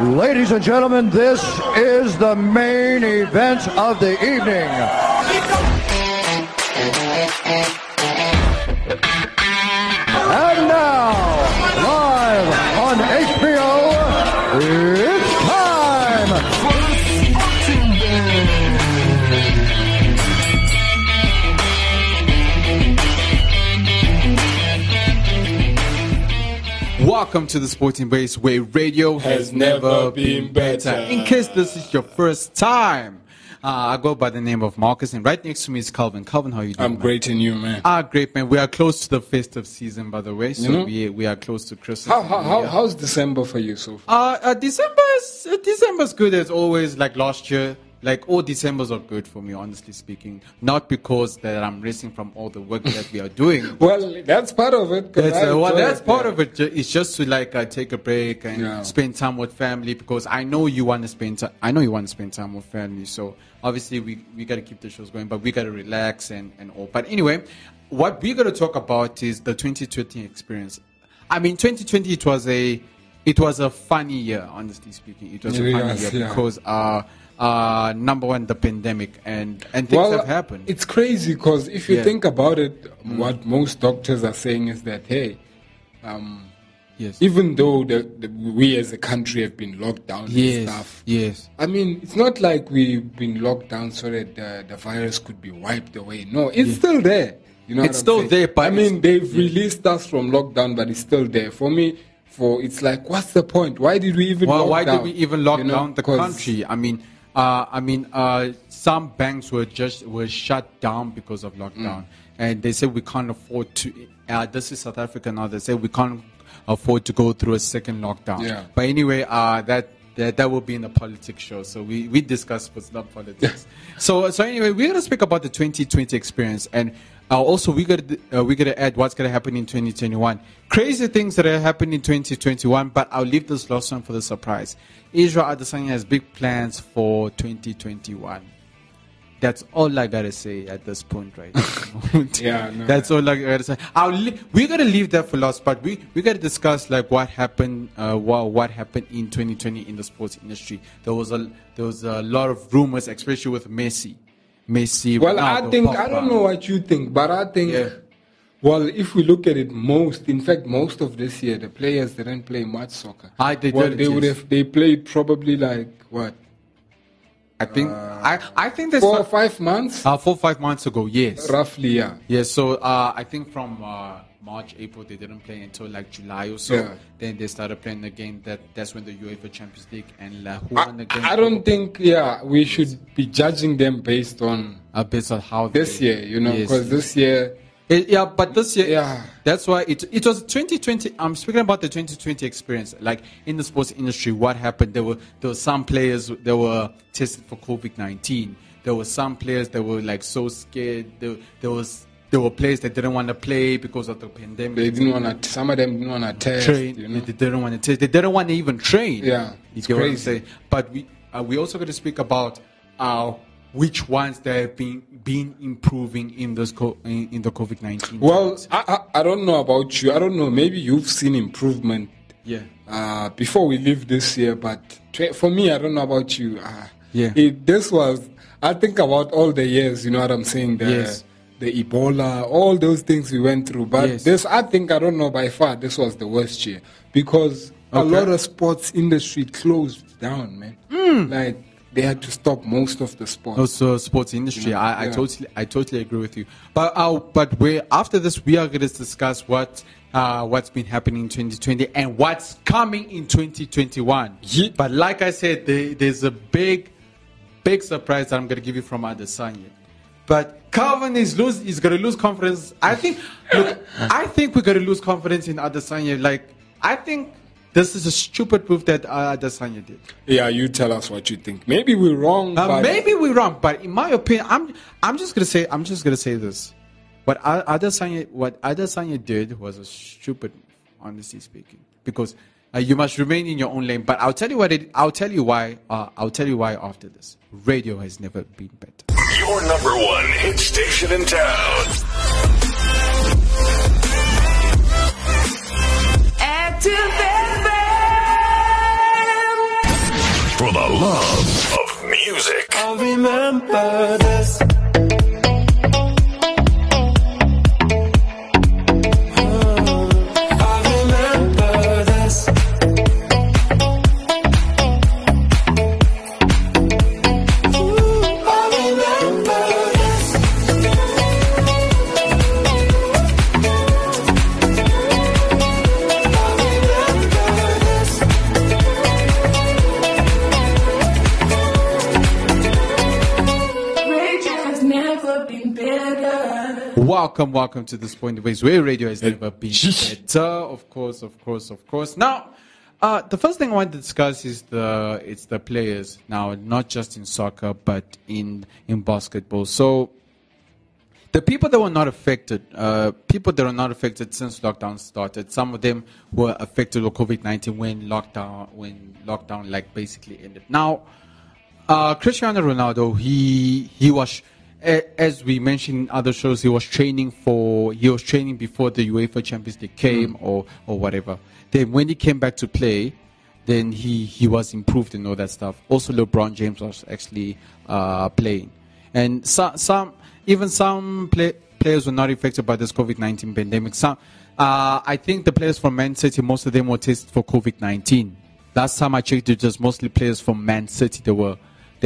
Ladies and gentlemen, this is the main event of the evening. Welcome to the Sporting Base where radio has, never been better. In case this is your first time, uh, I go by the name of Marcos, and right next to me is Calvin. Calvin, how are you doing? I'm man? great in you, man. Ah, great, man. We are close to the festive season, by the way, so know? we, we are close to Christmas. How, how, how, how's December for you so far? Uh, uh, December is uh, December's good as always. Like last year, like all December's are good for me, honestly speaking. Not because that I'm resting from all the work that we are doing. Well, that's part of it. That's, uh, well, that's it, part yeah. of it. It's just to like uh, take a break and Yeah. spend time with family because I know you want to spend. Ti- I know you want to spend time with family. So obviously we we got to keep the shows going, but we got to relax and and all. But anyway, what we're gonna talk about is the 2020 experience. I mean, 2020 it was a it was a funny year, honestly speaking. It was a funny year because uh uh number one the pandemic and and things Well, have happened. it's crazy because if you Yeah. think about it, what most doctors are saying is that, hey, um, yes. even though the, the, we as a country have been locked down and yes. stuff, Yes. I mean, it's not like we've been locked down so that the, the virus could be wiped away. No, it's still there. You know, It's still saying? there, but I mean, they've released us from lockdown, but it's still there. For me, for it's like, what's the point? Why did we even? Well, lock why down? did we even lock You know, down the country? I mean, uh, I mean, uh, some banks were just were shut down because of lockdown, Mm. and they said we can't afford to. Uh, this is South Africa now. They say we can't afford to go through a second lockdown. Yeah. But anyway, uh, that. That, that will be in the politics show, so we, we discuss what's not politics. so so anyway, we're gonna speak about the 2020 experience, and uh, also we got uh, we gotta add what's gonna happen in 2021. Crazy things that are happening in 2021, but I'll leave this last one for the surprise. Israel Adesanya has big plans for 2021. That's all I gotta say at this point, right. Yeah, no, that's all I gotta say. I'll li- we gotta leave that for last, but we we gotta discuss like what happened, uh, what what happened in 2020 in the sports industry. There was a there was a lot of rumors, especially with Messi. Messi. Well, I Ronaldo, think I don't know what you think, but I think. Yeah. Well, if we look at it, most, in fact, most of this year, the players didn't play much soccer. Ah, they well, they would have. They played probably like what I think I I think there's four or five months, uh, four five months ago. Yes. roughly. Yeah. Yeah, so uh, I think from uh, March, April, they didn't play until like July or so. Yeah. Then they started playing again. That that's when the UEFA Champions League and La won the game. I don't think. Yeah, we should be judging them based on uh, based on how this they- year. You know, Yes. because this year. It- yeah, but this year, Yeah. that's why it it was 2020. I'm speaking about the 2020 experience. Like in the sports industry, what happened? There were there were some players that were tested for COVID 19. There were some players that were like so scared. There, there was there were players that didn't want to play because of the pandemic. They didn't want to. Some of them didn't want to test. train. You know? They didn't want to test. They didn't want to even train. Yeah, it's get what I'm crazy. But we uh, we also got to speak about uh, which ones that have been been improving in this co- in, in the COVID nineteen. Well, I, I I don't know about you. I don't know. Maybe you've seen improvement yeah. uh, before we leave this year, but tw- for me, I don't know about you. Uh, Yeah. it, this was. I think about all the years. You know what I'm saying? The, Yes. The Ebola, all those things we went through. But Yes. this, I think, I don't know by far. This was the worst year because a lot of sports industry closed down, man. Hmm. Like they had to stop most of the sports. Also, sports industry. Yeah, I, I yeah. totally, I totally agree with you. But, uh, but we after this, we are going to discuss what, uh, what's been happening in 2020 and what's coming in 2021. Ye- But like I said, there, there's a big, big surprise that I'm going to give you from Adesanya. But Calvin is lose, is going to lose confidence. I think. Look, I think we're going to lose confidence in Adesanya. Like, I think this is a stupid move that uh, Adesanya did. yeah, you tell us what you think. Maybe we're wrong. Uh, maybe we're wrong, but in my opinion, I'm I'm just gonna say I'm just gonna say this. What Adesanya what Adesanya did was a stupid, move, honestly speaking, because uh, you must remain in your own lane. But I'll tell you what it. I'll tell you why. Uh, I'll tell you why after this. Radio has never been better. Your number one hit station in town. Active FM. love of music. I'll remember this. Welcome, welcome to this point of ways where radio has never been better. Of course, of course, of course. Now, uh, the first thing I want to discuss is the it's the players. Now, not just in soccer, but in in basketball. So, the people that were not affected, uh, people that are not affected since lockdown started. Some of them were affected with COVID nineteen when lockdown when lockdown like basically ended. Now, uh, Cristiano Ronaldo, he he was, as we mentioned in other shows, he was training for he was training before the UEFA Champions League came or or whatever. Then when he came back to play, then he he was improved and all that stuff. Also, LeBron James was actually uh, playing, and some some even some play, players were not affected by this COVID nineteen pandemic. Some. Uh, I think the players from Man City, most of them were tested for COVID nineteen. Last time I checked, it was mostly players from Man City that were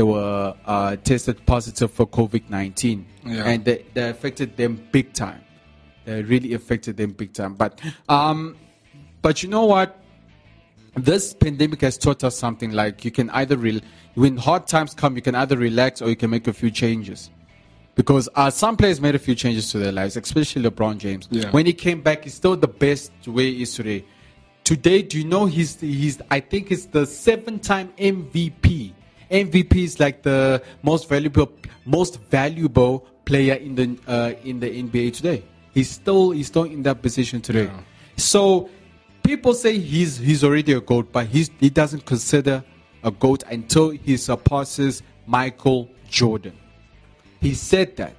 they were uh, tested positive for COVID nineteen, Yeah. and they, they affected them big time. They really affected them big time. But um, but you know what? This pandemic has taught us something. Like you can either rel when hard times come, you can either relax or you can make a few changes. Because uh, some players made a few changes to their lives, especially LeBron James. Yeah. When he came back, he's still the best way he is today. Today, do you know he's he's I think he's the seven-time MVP. MVP is like the most valuable most valuable player in the uh, in the NBA today. He's still he's still in that position today. Yeah. So people say he's he's already a goat, but he's, he doesn't consider a goat until he surpasses Michael Jordan. He said that.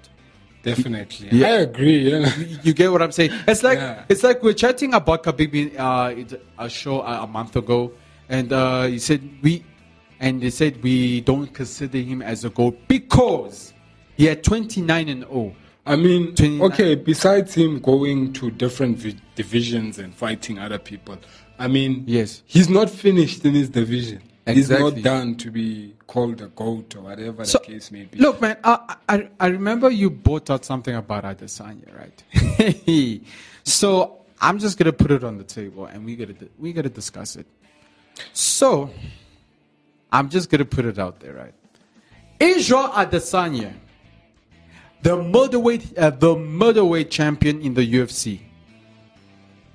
Definitely. Yeah. I agree. Yeah. You get what I'm saying? It's like Yeah. it's like we're chatting about Khabib uh, in a show uh, a month ago, and uh, he said we, and they said we don't consider him as a goat because he had 29 and 0. I mean, 29. okay, besides him going to different vi- divisions and fighting other people, I mean, Yes. he's not finished in his division. Exactly. He's not done to be called a goat or whatever So, the case may be. Look, man, I, I, I remember you brought out something about Adesanya, right? so I'm just gonna put it on the table, and we gotta we gotta discuss it. So I'm just gonna put it out there, right? Israel Adesanya, the middleweight, uh, the middleweight champion in the UFC.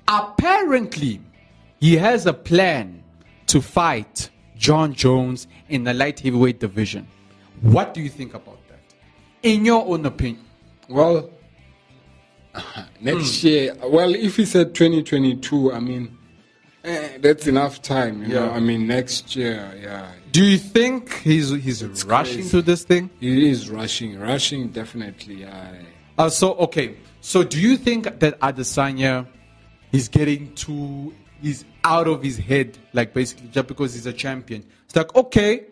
Apparently, he has a plan to fight Jon Jones in the light heavyweight division. What do you think about that? In your own opinion. Well, next year, well, if he said 2022, I mean, eh, that's enough time. You know, I mean, next year, yeah, Do you think he's he's rushing crazy. to this thing? he is rushing, rushing definitely. Yeah. Uh, so okay. So do you think that Adesanya is getting too he's out of his head, like basically just because he's a champion? It's like okay,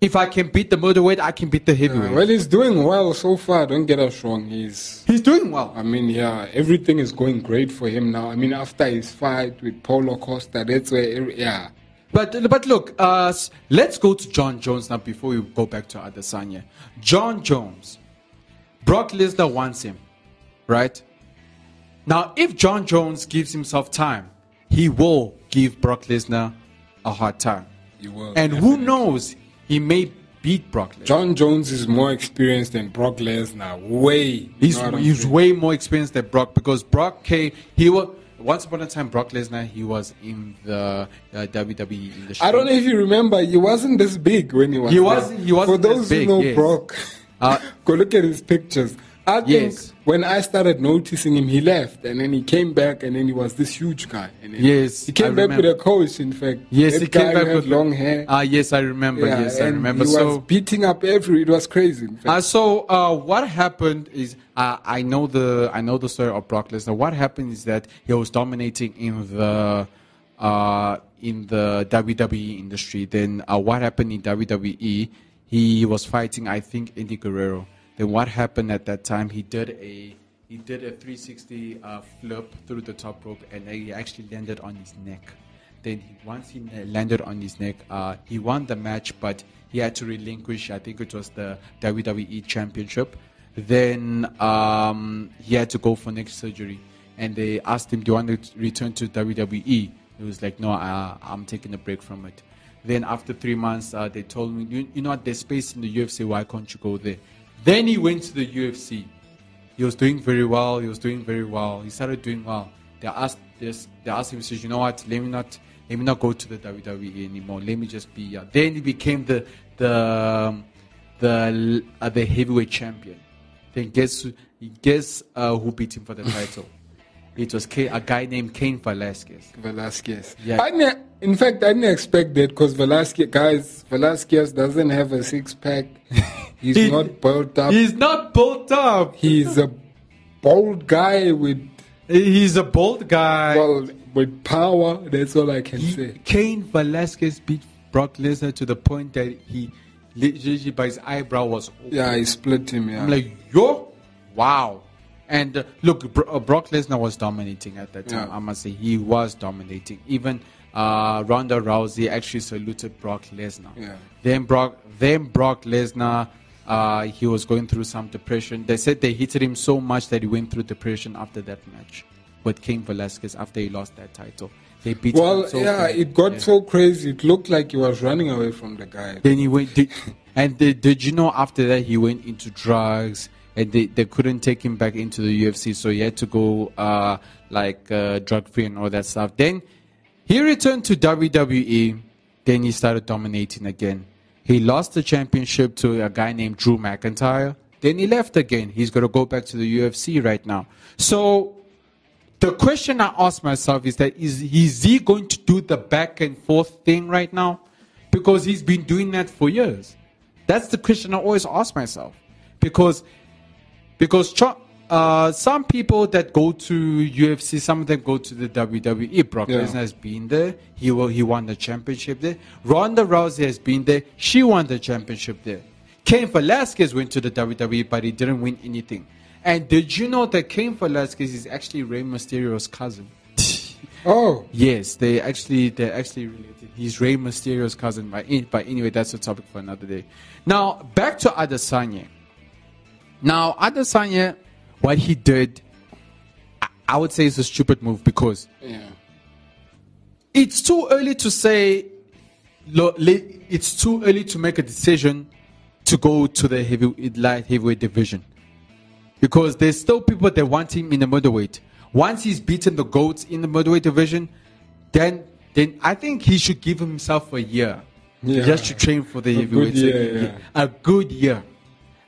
if I can beat the middleweight, I can beat the heavyweight. Uh, well, he's doing well so far. Don't get us wrong. He's he's doing well. I mean, yeah, everything is going great for him now. I mean, after his fight with Paulo Costa, that's where, yeah. But but look, uh, let's go to Jon Jones now before we go back to Adesanya. Jon Jones, Brock Lesnar wants him, right? Now, if Jon Jones gives himself time, he will give Brock Lesnar a hard time. He will, and who knows, he may beat Brock Lesnar. Jon Jones is more experienced than Brock Lesnar. Way. He's, You know what I'm he's way more experienced than Brock because Brock came. He was once upon a time Brock Lesnar. He was in the uh, WWE industry. I don't know if you remember, he wasn't this big when he was. He wasn't- he wasn't For this those big, who know yes. Brock, Uh, go look at his pictures. I think Yes. when I started noticing him, he left and then he came back and then he was this huge guy. And then Yes, he came I back remember. with a coach. In fact, Yes, that he came back with long hair. Ah, yes, I remember. Yeah, yes, I remember. He was So, beating up every. It was crazy. in fact. uh, so uh, what happened is uh, I know the I know the story of Brock Lesnar. What happened is that he was dominating in the uh, in the WWE industry. Then uh, what happened in WWE? He was fighting, I think, Eddie Guerrero. Then what happened at that time? He did a he did a 360 uh, flip through the top rope, and he actually landed on his neck. Then he, once he landed on his neck, uh, he won the match, but he had to relinquish. I think it was the WWE Championship. Then um, he had to go for neck surgery, and they asked him, "Do you want to return to WWE?" He was like, "No, uh, I'm taking a break from it." Then after three months, uh, they told me, you, "You know what? There's space in the UFC. Why can't you go there?" Then he went to the UFC. He was doing very well. He was doing very well. He started doing well. They asked this. They asked him, He says, "You know what? Let me not. Let me not go to the WWE anymore. Let me just be." Uh, then he became the the um, the uh, the heavyweight champion. Then guess guess uh, who beat him for the title? It was a guy named Cain Velasquez. Velasquez. Yeah. I didn't, in fact, I didn't expect that because Velasquez, guys, Velasquez doesn't have a six pack. He's He- not built up. He's not built up. He's a bold guy with He's a bold guy. well with power. That's all I can He- say. Cain Velasquez beat Brock Lesnar to the point that he literally by his eyebrow was open. Yeah, he split him. Yeah. I'm like, yo, wow. And uh, look, Bro- uh, Brock Lesnar was dominating at that time. Yeah. I must say, he was dominating. Even uh, Ronda Rousey actually saluted Brock Lesnar. Yeah. Then Brock, then Brock Lesnar, uh, he was going through some depression. They said they hit him so much that he went through depression after that match with King Velasquez after he lost that title. They beat him well, so yeah, it got Yeah. so crazy. It looked like he was running away from the guy. Then he went, did, and did, did you know after that he went into drugs and they, they couldn't take him back into the UFC, so he had to go uh, like uh, drug free and all that stuff. Then he returned to WWE. Then he started dominating again. He lost the championship to a guy named Drew McIntyre. Then he left again. He's going to go back to the UFC right now. So the question I ask myself is that is, is he going to do the back and forth thing right now? Because he's been doing that for years. That's the question I always ask myself. Because because uh, some people that go to UFC, some of them go to the WWE. Brock Yeah. Lesnar has been there. He will, he won the championship there. Ronda Rousey has been there. She won the championship there. Cain Velasquez went to the WWE, but he didn't win anything. And did you know that Cain Velasquez is actually Rey Mysterio's cousin? Oh, Yes, they actually they're actually related. He's Rey Mysterio's cousin. But, in, but anyway, that's a topic for another day. Now back to Adesanya. Now Adesanya, what he did, I, I would say is a stupid move because yeah. it's too early to say. It's too early to make a decision to go to the heavy light heavyweight division because there's still people that want him in the middleweight. Once he's beaten the goats in the middleweight division, then then I think he should give himself a year Yeah. just to train for the A good heavyweight. year, yeah. A good year,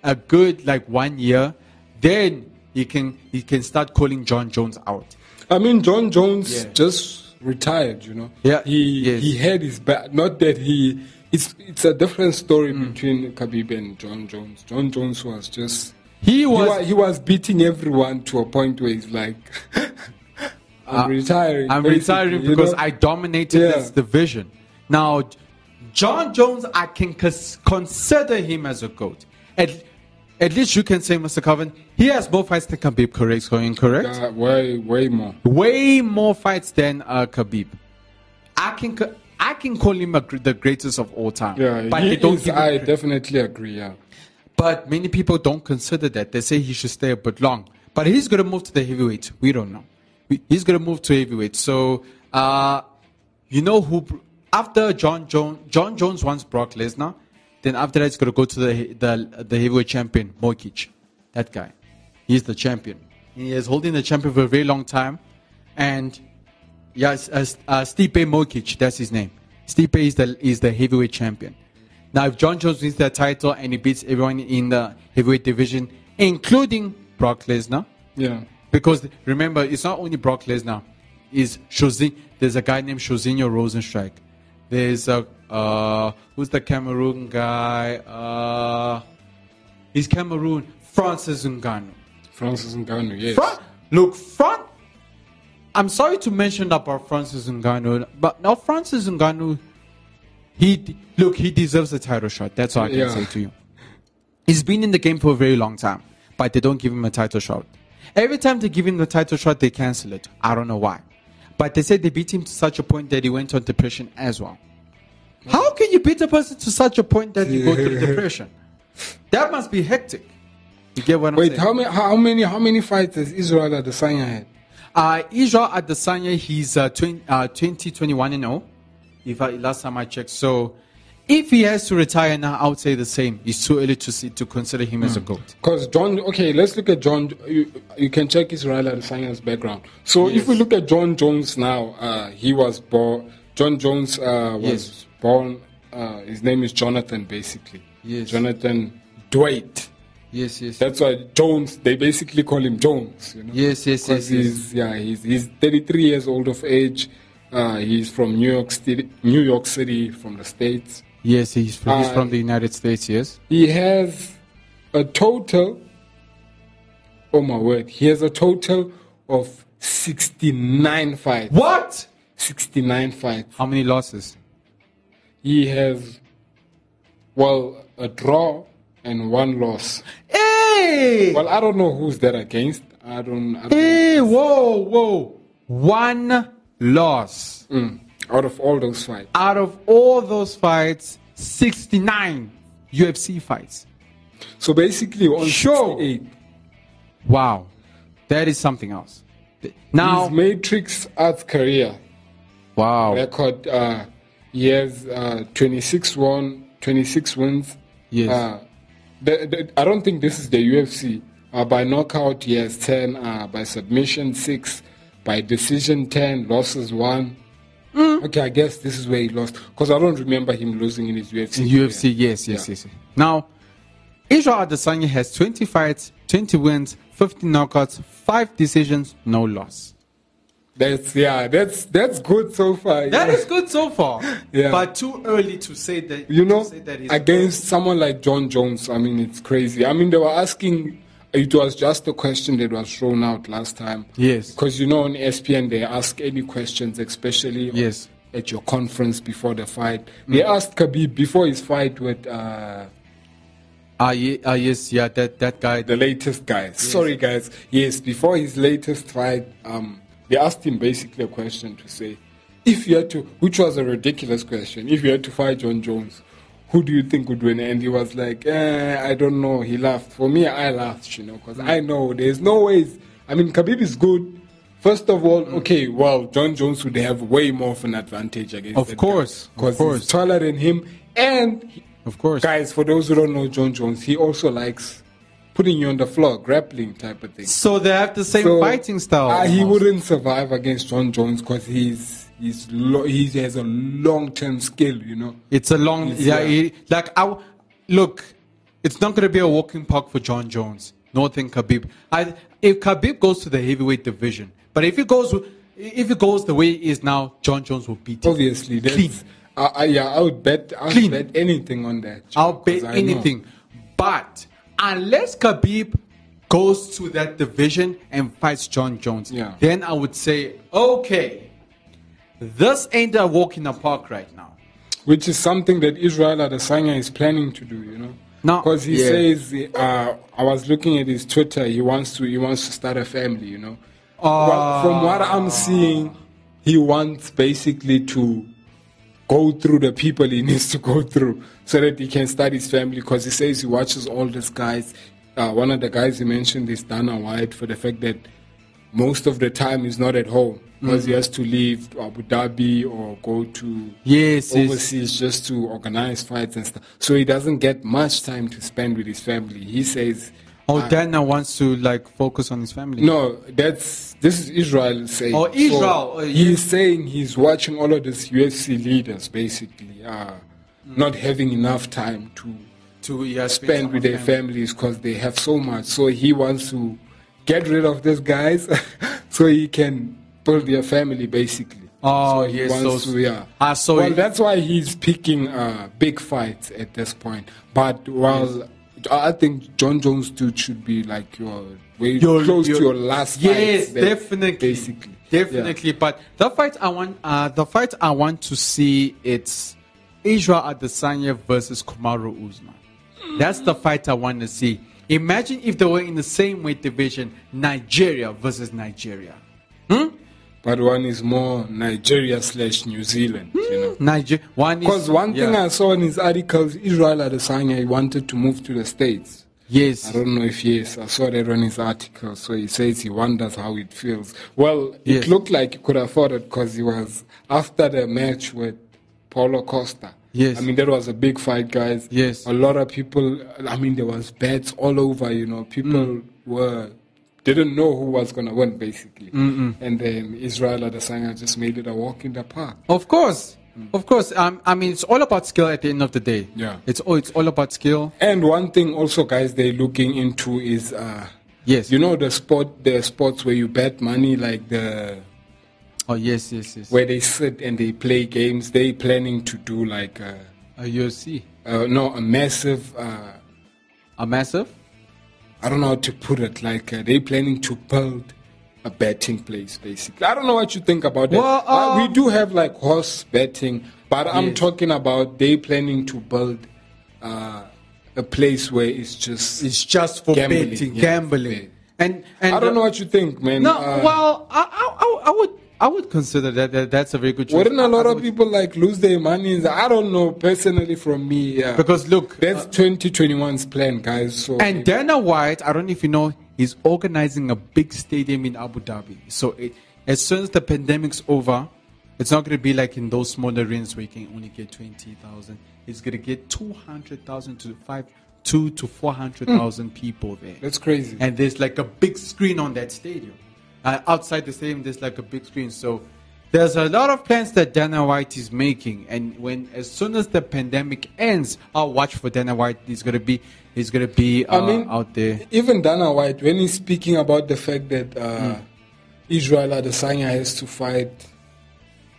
a good like one year. Then he can he can start calling Jon Jones out. I mean, Jon Jones Yeah. just retired. You know. Yeah, He yes. he had his back. Not that he. It's it's a different story Mm. between Khabib and Jon Jones. Jon Jones was just. He He was was, he was beating everyone to a point where he's like, I'm Uh, retiring. I'm retiring you because know? I dominated Yeah. this division. Now, Jon Jones, I can cons- consider him as a goat. At, at least you can say, Mr. Calvin, he has more fights than Khabib, correct? Going correct? Yeah, way way more. Way more fights than uh, Khabib. I can I can call him a, the greatest of all time. Yeah, but he don't is, I definitely agree. Yeah. But many people don't consider that. They say he should stay a bit long. But he's going to move to the heavyweight. We don't know. He's going to move to heavyweight. So, uh, you know who? After Jon Jones, Jon Jones wants Brock Lesnar. Then after that, he's going to go to the the the heavyweight champion, Miocic. That guy, he's the champion. He is holding the champion for a very long time, and yes, uh, uh, Stipe Miocic, that's his name. Stipe is the is the heavyweight champion. Now, if Jon Jones wins that title and he beats everyone in the heavyweight division, including Brock Lesnar, Yeah. because remember, it's not only Brock Lesnar. Is Shozin? There's a guy named Jairzinho Rozenstruik. There's a uh, who's the Cameroon guy? Uh, he's Cameroon. Francis Ngannou. Francis Ngannou, yes. Look, front. I'm sorry to mention about Francis Ngannou, but now Francis Ngannou, he look, he deserves a title shot. That's all I can Yeah. say to you. He's been in the game for a very long time, but they don't give him a title shot. Every time they give him the title shot, they cancel it. I don't know why, but they said they beat him to such a point that he went on depression as well. How can you beat a person to such a point that you go through depression? That must be hectic. You get what I'm Wait, saying? how many? How many? How many fights has Israel Adesanya had? Uh, Israel Adesanya, he's uh, 20, uh, 2021 and 0. If I, last time I checked. So, if he has to retire now, I would say the same. It's too early to see, to consider him as a goat. Because John, okay, let's look at John. You, you can check Israel Adesanya's background. So if we look at Jon Jones now, uh, he was born. Jon Jones uh, was Yes. Born. Uh, his name is Jonathan, basically. Yes. Jonathan Dwight. Yes, yes. That's why Jones. They basically call him Jones. You know? yes, yes, yes, 'Cause yes. he's yeah he's he's 33 years old of age. Uh, he's from New York City, New York City, from the states. Yes, he's from, he's Uh, from the United States, yes. He has a total. Oh my word! He has a total of 69 fights. What? 69 fights. How many losses? He has, well, a draw and one loss. Hey! Well, I don't know who's that against. I don't. I don't Hey, whoa, whoa. One loss. Mm. out of all those fights. Out of all those fights, 69 UFC fights. So basically, on Sure. 68, Wow. That is something else. Now, his Matrix Arts career wow. record, uh, he has uh, 26 won, 26 wins. Yes. Uh, the, the, I don't think this is the UFC. Uh, by knockout, he has 10. Uh, by submission, 6. By decision, 10. Losses, 1. Mm. Okay, I guess this is where he lost. Because I don't remember him losing in his UFC. In. UFC, yes, yes, Yeah. yes. Now, Israel Adesanya has 20 fights, 20 wins, 15 knockouts, 5 decisions, no loss. That's, yeah, that's, that's good so far. That yeah. is good so far. Yeah. But too early to say that. You know, say that against someone like Jon Jones, I mean, it's crazy. I mean, they were asking, it was just a question that was thrown out last time. Yes. Because, you know, on ESPN, they ask any questions, especially Yes. at your conference before the fight. They asked Khabib before his fight with uh, Ah, ye- ah, yes, yeah, that, that guy. the latest guy. Sorry, guys. Yes, before his latest fight, um, they asked him basically a question to say, if you had to, which was a ridiculous question, if you had to fight Jon Jones, who do you think would win? And he was like, eh, I don't know. He laughed. For me, I laughed, you know, because I know there's no ways. I mean, Khabib is good. First of all, okay, well, Jon Jones would have way more of an advantage against Of course, because he's taller than him, and he- Of course. Guys, for those who don't know Jon Jones, he also likes putting you on the floor, grappling type of thing. So they have the same So, fighting style. uh, he wouldn't survive against Jon Jones because he's he's lo- he has a long term skill, you know. It's a long, It's, yeah. uh, he- like I, w- look, it's not going to be a walking park for Jon Jones. Nor think Khabib. I, if Khabib goes to the heavyweight division, but if he goes, if he goes the way he is now, John Jones will beat him. Obviously, that's, Clean. Uh, uh, yeah, I would bet I would bet anything on that. I'll bet anything. But unless Khabib goes to that division and fights Jon Jones, Yeah. then I would say, okay, this ain't a walk in the park right now. which is something that Israel Adesanya is planning to do. You know, No, because he yeah. says uh, I was looking at his Twitter. He wants to he wants to start a family. You know, Well, from what I'm seeing, he wants basically to go through the people he needs to go through so that he can start his family. Because he says he watches all these guys. Uh, one of the guys he mentioned is Dana White for the fact that most of the time he's not at home because he has to leave to Abu Dhabi or go to Yes, yes. overseas just to organize fights and stuff. So he doesn't get much time to spend with his family. He says, Oh, Dana wants to like focus on his family. no, that's this is Israel saying. Oh, Israel, uh, he's saying he's watching all of these UFC leaders basically uh, not having enough time to to yeah, spend with their families because they have so much. So he wants to get rid of these guys so he can build their family basically. Oh, so he yes, wants those- to, yeah. Ah, so well, that's why he's picking uh, big fights at this point. But while I think Jon Jones dude should be like your way Your- close your- to your last Yes, fight. definitely. Basically. definitely. But the fight I want, uh, the fight I want to see, it's Israel Adesanya versus Kamaru Usman. That's the fight I want to see. Imagine if they were in the same weight division, Nigeria versus Nigeria. But one is more Nigeria slash New Zealand, you know. Niger- one Because one thing yeah. I saw in his articles, Israel Adesanya, he wanted to move to the States. Yes. I don't know if yes, I saw that on his article. So he says he wonders how it feels. Well, Yes. it looked like he could afford it because he was after the match with Paulo Costa. Yes. I mean that was a big fight, guys. Yes. a lot of people. I mean there was bets all over. You know, people Mm. were didn't know who was gonna win basically. And then Israel Adesanya just made it a walk in the park. of course, of course. Um, I mean, it's all about skill at the end of the day. Yeah. it's all it's all about skill. And one thing also, guys, they're looking into is. Uh, Yes. You know the sport, the sports where you bet money, like the Oh yes, yes, yes. where they sit and they play games. They planning to do like a, A UFC, uh, no a massive. Uh, a massive. I don't know how to put it. Like uh, they planning to build a betting place, basically. I don't know what you think about that. Well, Uh, we um, do have like horse betting, but I'm Yes. talking about they planning to build uh, a place where it's just. It's just for Gambling, betting, yeah, gambling, yeah. and and I don't know what you think, man. No, Uh, well, I, I, I- I would I would consider that, that that's a very good choice. Wouldn't a lot of people like lose their money? I don't know personally. From me, yeah. Because look, that's uh, 2021's plan, guys. So And Dana White, I don't know if you know, he's organizing a big stadium in Abu Dhabi. So it, as soon as the pandemic's over, it's not going to be like in those small arenas where you can only get 20,000. It's going to get 200,000 to five, two to 400,000 hmm. people there. that's crazy. And there's like a big screen on that stadium. Uh, outside the stadium, there's like a big screen. So there's a lot of plans that Dana White is making. And when as soon as the pandemic ends, I'll watch for Dana White. He's gonna be he's gonna be uh, I mean, out there. Even Dana White, when he's speaking about the fact that uh, Hmm. Israel Adesanya has to fight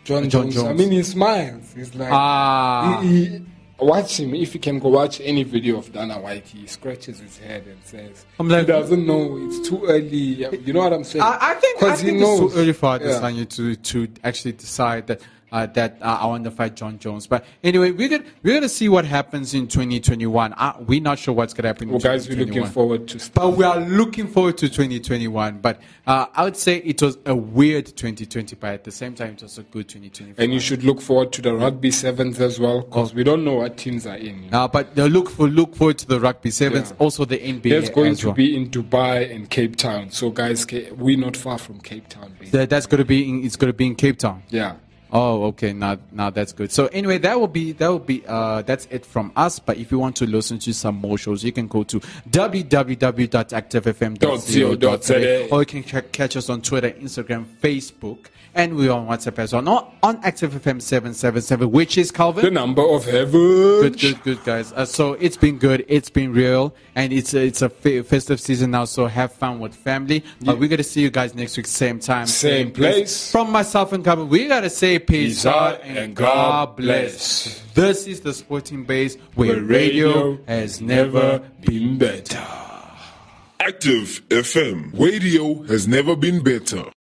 John, Jon Jones, I mean, he smiles. He's like, Ah. he, he, watch him. If you can go watch any video of Dana White, he scratches his head and says, I'm like- he doesn't know. It's too early. You know what I'm saying? I, I think, I 'Cause he think it's knows. too early for Yeah. Adesanya to, to actually decide that uh, that uh, I want to fight Jon Jones. But anyway, we're gonna we're gonna see what happens in 2021. Uh, we're not sure what's gonna happen. Well, guys, we're looking forward to stuff. But we are looking forward to 2021. But uh, I would say it was a weird 2020, but at the same time, it was a good 2020. And you should look forward to the rugby sevens as well, because we don't know what teams are in. you know. Uh, but look for look forward to the rugby sevens, Yeah. also the NBA. There's going to well. be in Dubai and Cape Town. So, guys, we're not far from Cape Town. Basically. That's going to be in, it's going to be in Cape Town. Yeah. Oh, okay. Now, now that's good. So anyway, that will be that will be uh, that's it from us. But if you want to listen to some more shows, you can go to www.activefm.co.za or you can ca- catch us on Twitter, Instagram, Facebook, and we're on WhatsApp as well. Not on ActiveFM seven seven seven, which is Calvin. The number of heaven. Good, good, good, guys. Uh, so it's been good. It's been real, and it's a, it's a festive season now. So have fun with family. But we're gonna see you guys next week, same time, Same place. From myself and Calvin, we gotta say peace, Peace out out and, and God God bless. bless. This is the Sporting Base, where, Where radio has never been better. Active FM. Radio has never been better.